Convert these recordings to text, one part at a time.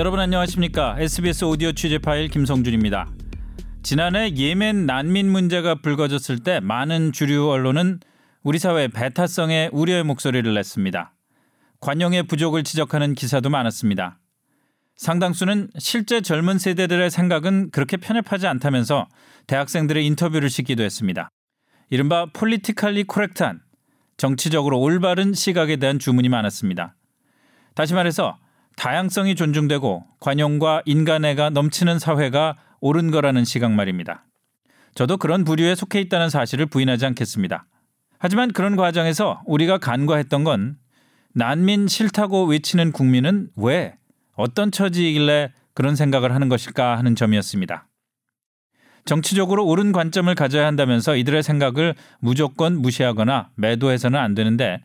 여러분 안녕하십니까? SBS 오디오 취재 파일 김성준입니다. 지난해 예멘 난민 문제가 불거졌을 때 많은 주류 언론은 우리 사회 배타성에 우려의 목소리를 냈습니다. 관용의 부족을 지적하는 기사도 많았습니다. 상당수는 실제 젊은 세대들의 생각은 그렇게 편협하지 않다면서 대학생들의 인터뷰를 싣기도 했습니다. 이른바 폴리티칼리 코렉트한 정치적으로 올바른 시각에 대한 주문이 많았습니다. 다시 말해서 다양성이 존중되고 관용과 인간애가 넘치는 사회가 옳은 거라는 시각 말입니다. 저도 그런 부류에 속해 있다는 사실을 부인하지 않겠습니다. 하지만 그런 과정에서 우리가 간과했던 건 난민 싫다고 외치는 국민은 왜 어떤 처지이길래 그런 생각을 하는 것일까 하는 점이었습니다. 정치적으로 옳은 관점을 가져야 한다면서 이들의 생각을 무조건 무시하거나 매도해서는 안 되는데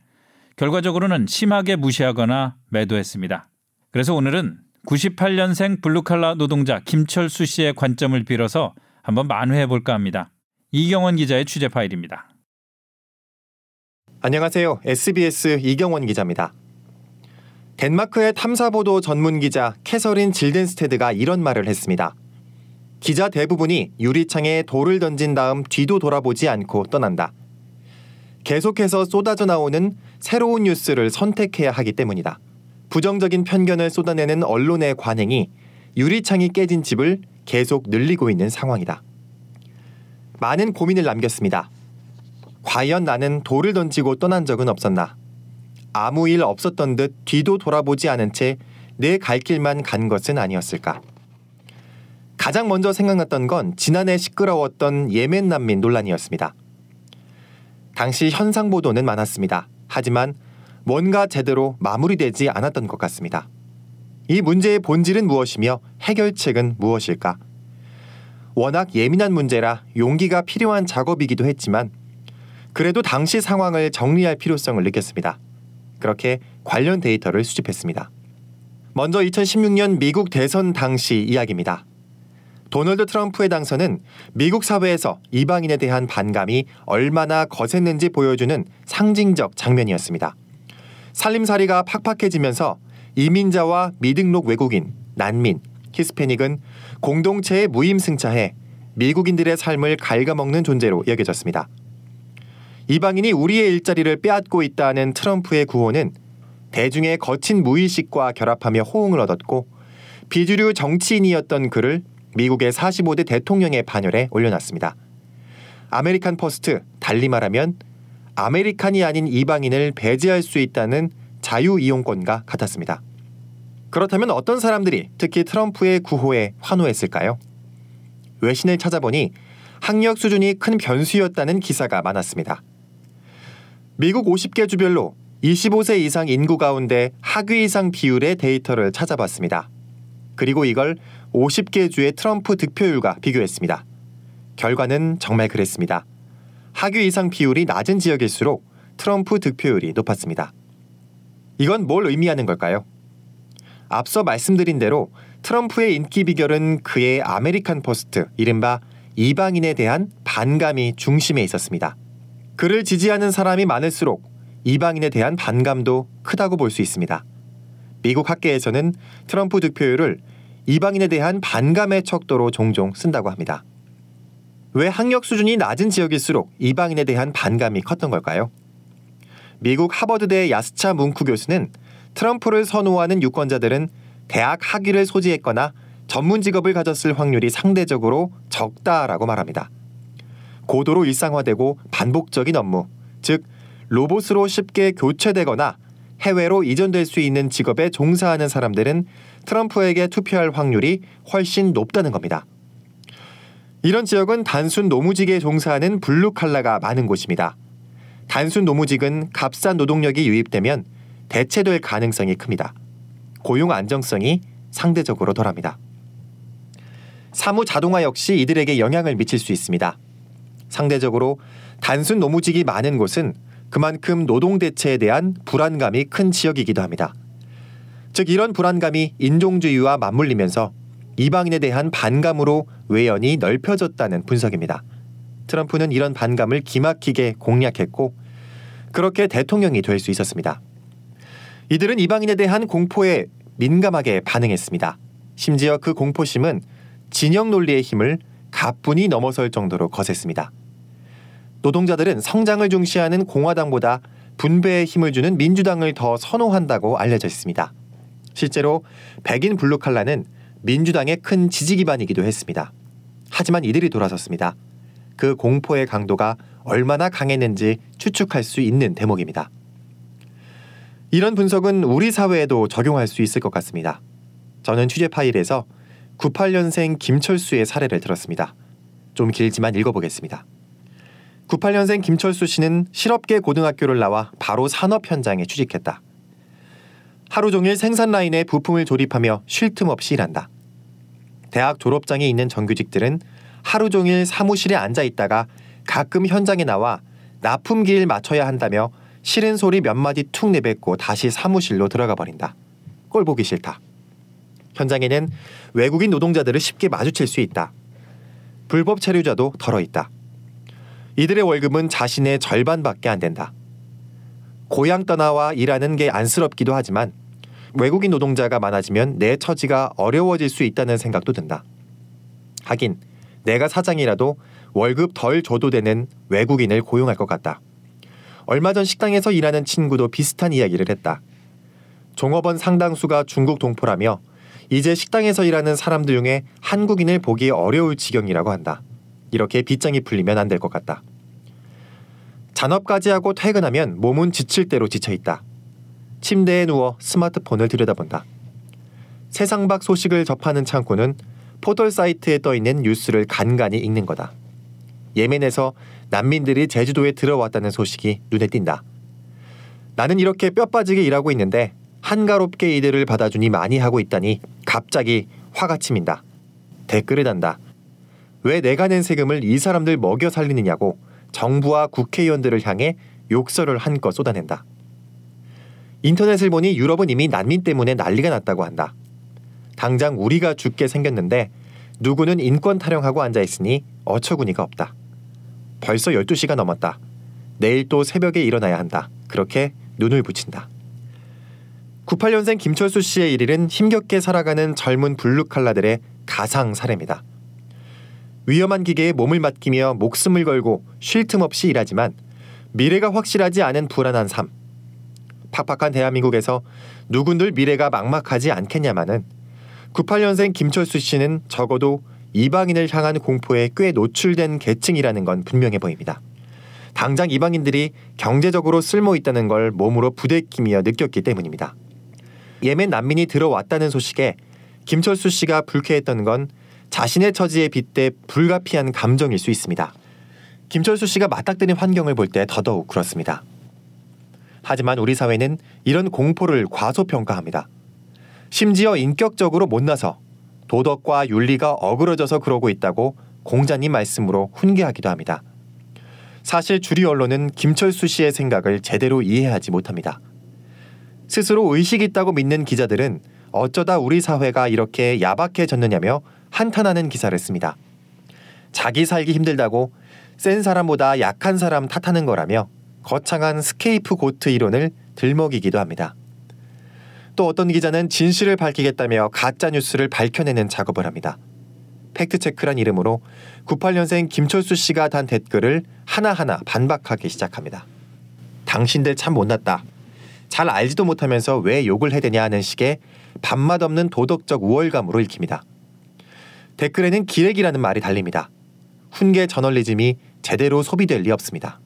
결과적으로는 심하게 무시하거나 매도했습니다. 그래서 오늘은 98년생 블루칼라 노동자 김철수 씨의 관점을 빌어서 한번 만회해 볼까 합니다. 이경원 기자의 취재 파일입니다. 안녕하세요. SBS 이경원 기자입니다. 덴마크의 탐사보도 전문 기자 캐서린 질덴스테드가 이런 말을 했습니다. 기자 대부분이 유리창에 돌을 던진 다음 뒤도 돌아보지 않고 떠난다. 계속해서 쏟아져 나오는 새로운 뉴스를 선택해야 하기 때문이다. 부정적인 편견을 쏟아내는 언론의 관행이 유리창이 깨진 집을 계속 늘리고 있는 상황이다. 많은 고민을 남겼습니다. 과연 나는 돌을 던지고 떠난 적은 없었나? 아무 일 없었던 듯 뒤도 돌아보지 않은 채 내 갈 길만 간 것은 아니었을까? 가장 먼저 생각났던 건 지난해 시끄러웠던 예멘 난민 논란이었습니다. 당시 현상 보도는 많았습니다. 하지만 뭔가 제대로 마무리되지 않았던 것 같습니다. 이 문제의 본질은 무엇이며 해결책은 무엇일까? 워낙 예민한 문제라 용기가 필요한 작업이기도 했지만 그래도 당시 상황을 정리할 필요성을 느꼈습니다. 그렇게 관련 데이터를 수집했습니다. 먼저 2016년 미국 대선 당시 이야기입니다. 도널드 트럼프의 당선은 미국 사회에서 이방인에 대한 반감이 얼마나 거셌는지 보여주는 상징적 장면이었습니다. 살림살이가 팍팍해지면서 이민자와 미등록 외국인, 난민, 히스패닉은 공동체의 무임승차해 미국인들의 삶을 갉아먹는 존재로 여겨졌습니다. 이방인이 우리의 일자리를 빼앗고 있다는 트럼프의 구호는 대중의 거친 무의식과 결합하며 호응을 얻었고 비주류 정치인이었던 그를 미국의 45대 대통령의 반열에 올려놨습니다. American First, 달리 말하면 American이 아닌 이방인을 배제할 수 있다는 자유 이용권과 같았습니다. 그렇다면 어떤 사람들이 특히 트럼프의 구호에 환호했을까요? 외신을 찾아보니 학력 수준이 큰 변수였다는 기사가 많았습니다. 미국 50개 주별로 25세 이상 인구 가운데 학위 이상 비율의 데이터를 찾아봤습니다. 그리고 이걸 50개 주의 트럼프 득표율과 비교했습니다. 결과는 정말 그랬습니다. 학위 이상 비율이 낮은 지역일수록 트럼프 득표율이 높았습니다. 이건 뭘 의미하는 걸까요? 앞서 말씀드린 대로 트럼프의 인기 비결은 그의 American First, 이른바 이방인에 대한 반감이 중심에 있었습니다. 그를 지지하는 사람이 많을수록 이방인에 대한 반감도 크다고 볼 수 있습니다. 미국 학계에서는 트럼프 득표율을 이방인에 대한 반감의 척도로 종종 쓴다고 합니다. 왜 학력 수준이 낮은 지역일수록 이방인에 대한 반감이 컸던 걸까요? 미국 하버드대 야스차 뭉크 교수는 트럼프를 선호하는 유권자들은 대학 학위를 소지했거나 전문 직업을 가졌을 확률이 상대적으로 적다라고 말합니다. 고도로 일상화되고 반복적인 업무, 즉 로봇으로 쉽게 교체되거나 해외로 이전될 수 있는 직업에 종사하는 사람들은 트럼프에게 투표할 확률이 훨씬 높다는 겁니다. 이런 지역은 단순 노무직에 종사하는 블루칼라가 많은 곳입니다. 단순 노무직은 값싼 노동력이 유입되면 대체될 가능성이 큽니다. 고용 안정성이 상대적으로 덜합니다. 사무 자동화 역시 이들에게 영향을 미칠 수 있습니다. 상대적으로 단순 노무직이 많은 곳은 그만큼 노동 대체에 대한 불안감이 큰 지역이기도 합니다. 즉 이런 불안감이 인종주의와 맞물리면서 이방인에 대한 반감으로 외연이 넓혀졌다는 분석입니다. 트럼프는 이런 반감을 기막히게 공략했고 그렇게 대통령이 될 수 있었습니다. 이들은 이방인에 대한 공포에 민감하게 반응했습니다. 심지어 그 공포심은 진영 논리의 힘을 가뿐히 넘어설 정도로 거셌습니다. 노동자들은 성장을 중시하는 공화당보다 분배에 힘을 주는 민주당을 더 선호한다고 알려져 있습니다. 실제로 백인 블루칼라는 민주당의 큰 지지 기반이기도 했습니다. 하지만 이들이 돌아섰습니다. 그 공포의 강도가 얼마나 강했는지 추측할 수 있는 대목입니다. 이런 분석은 우리 사회에도 적용할 수 있을 것 같습니다. 저는 취재 파일에서 98년생 김철수의 사례를 들었습니다. 좀 길지만 읽어보겠습니다. 98년생 김철수 씨는 실업계 고등학교를 나와 바로 산업 현장에 취직했다. 하루 종일 생산 라인에 부품을 조립하며 쉴 틈 없이 일한다. 대학 졸업장에 있는 정규직들은 하루 종일 사무실에 앉아 있다가 가끔 현장에 나와 납품기일 맞춰야 한다며 싫은 소리 몇 마디 툭 내뱉고 다시 사무실로 들어가 버린다. 꼴 보기 싫다. 현장에는 외국인 노동자들을 쉽게 마주칠 수 있다. 불법 체류자도 덜어 있다. 이들의 월급은 자신의 절반밖에 안 된다. 고향 떠나와 일하는 게 안쓰럽기도 하지만 외국인 노동자가 많아지면 내 처지가 어려워질 수 있다는 생각도 든다. 하긴 내가 사장이라도 월급 덜 줘도 되는 외국인을 고용할 것 같다. 얼마 전 식당에서 일하는 친구도 비슷한 이야기를 했다. 종업원 상당수가 중국 동포라며 이제 식당에서 일하는 사람들 중에 한국인을 보기 어려울 지경이라고 한다. 이렇게 빗장이 풀리면 안 될 것 같다. 잔업까지 하고 퇴근하면 몸은 지칠 대로 지쳐 있다. 침대에 누워 스마트폰을 들여다본다. 세상 밖 소식을 접하는 창구는 포털 사이트에 떠 있는 뉴스를 간간히 읽는 거다. 예멘에서 난민들이 제주도에 들어왔다는 소식이 눈에 띈다. 나는 이렇게 뼈 빠지게 일하고 있는데 한가롭게 이들을 받아주니 많이 하고 있다니 갑자기 화가 치민다. 댓글을 단다. 왜 내가 낸 세금을 이 사람들 먹여 살리느냐고 정부와 국회의원들을 향해 욕설을 한껏 쏟아낸다. 인터넷을 보니 유럽은 이미 난민 때문에 난리가 났다고 한다. 당장 우리가 죽게 생겼는데 누구는 인권 타령하고 앉아 있으니 어처구니가 없다. 벌써 12시가 넘었다. 내일 또 새벽에 일어나야 한다. 그렇게 눈을 붙인다. 98년생 김철수 씨의 일일은 힘겹게 살아가는 젊은 블루칼라들의 가상 사례입니다. 위험한 기계에 몸을 맡기며 목숨을 걸고 쉴 틈 없이 일하지만 미래가 확실하지 않은 불안한 삶. 팍팍한 대한민국에서 누군들 미래가 막막하지 않겠냐마는 98년생 김철수 씨는 적어도 이방인을 향한 공포에 꽤 노출된 계층이라는 건 분명해 보입니다. 당장 이방인들이 경제적으로 쓸모 있다는 걸 몸으로 부대끼며 느꼈기 때문입니다. 예멘 난민이 들어왔다는 소식에 김철수 씨가 불쾌했던 건 자신의 처지에 빗대 불가피한 감정일 수 있습니다. 김철수 씨가 맞닥뜨린 환경을 볼 때 더더욱 그렇습니다. 하지만 우리 사회는 이런 공포를 과소평가합니다. 심지어 인격적으로 못나서 도덕과 윤리가 어그러져서 그러고 있다고 공자님 말씀으로 훈계하기도 합니다. 사실 주류 언론은 김철수 씨의 생각을 제대로 이해하지 못합니다. 스스로 의식 있다고 믿는 기자들은 어쩌다 우리 사회가 이렇게 야박해졌느냐며 한탄하는 기사를 씁니다. 자기 살기 힘들다고 센 사람보다 약한 사람 탓하는 거라며 거창한 scapegoat 이론을 들먹이기도 합니다. 또 어떤 기자는 진실을 밝히겠다며 가짜 뉴스를 밝혀내는 작업을 합니다. 팩트체크란 이름으로 98년생 김철수 씨가 단 댓글을 하나하나 반박하기 시작합니다. 당신들 참 못났다. 잘 알지도 못하면서 왜 욕을 해대냐 하는 식의 밥맛 없는 도덕적 우월감으로 읽힙니다. 댓글에는 기레기라는 말이 달립니다. 훈계 저널리즘이 제대로 소비될 리 없습니다.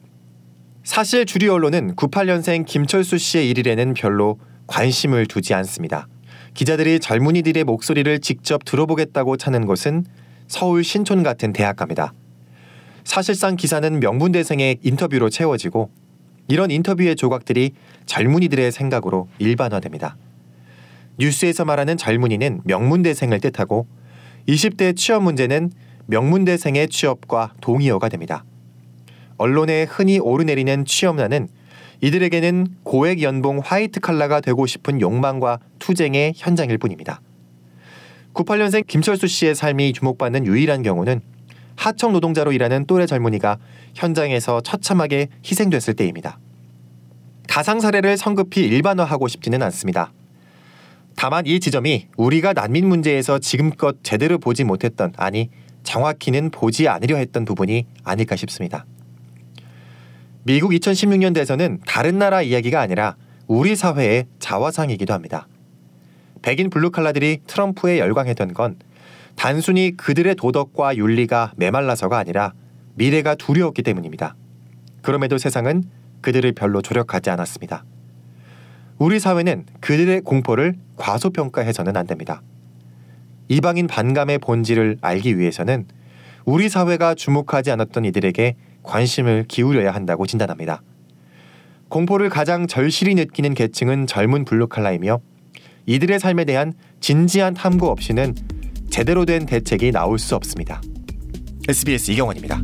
사실 주류 언론은 98년생 김철수 씨의 일일에는 별로 관심을 두지 않습니다. 기자들이 젊은이들의 목소리를 직접 들어보겠다고 찾는 곳은 서울 신촌 같은 대학가입니다. 사실상 기사는 명문대생의 인터뷰로 채워지고 이런 인터뷰의 조각들이 젊은이들의 생각으로 일반화됩니다. 뉴스에서 말하는 젊은이는 명문대생을 뜻하고 20대 취업 문제는 명문대생의 취업과 동의어가 됩니다. 언론에 흔히 오르내리는 취업난은 이들에게는 고액 연봉 화이트 칼라가 되고 싶은 욕망과 투쟁의 현장일 뿐입니다. 98년생 김철수 씨의 삶이 주목받는 유일한 경우는 하청 노동자로 일하는 또래 젊은이가 현장에서 처참하게 희생됐을 때입니다. 가상 사례를 성급히 일반화하고 싶지는 않습니다. 다만 이 지점이 우리가 난민 문제에서 지금껏 제대로 보지 못했던 아니 정확히는 보지 않으려 했던 부분이 아닐까 싶습니다. 미국 2016년 대선은 다른 나라 이야기가 아니라 우리 사회의 자화상이기도 합니다. 백인 블루칼라들이 트럼프에 열광했던 건 단순히 그들의 도덕과 윤리가 메말라서가 아니라 미래가 두려웠기 때문입니다. 그럼에도 세상은 그들을 별로 조력하지 않았습니다. 우리 사회는 그들의 공포를 과소평가해서는 안 됩니다. 이방인 반감의 본질을 알기 위해서는 우리 사회가 주목하지 않았던 이들에게 관심을 기울여야 한다고 진단합니다. 공포를 가장 절실히 느끼는 계층은 젊은 블루칼라이며 이들의 삶에 대한 진지한 탐구 없이는 제대로 된 대책이 나올 수 없습니다. SBS 이경원입니다.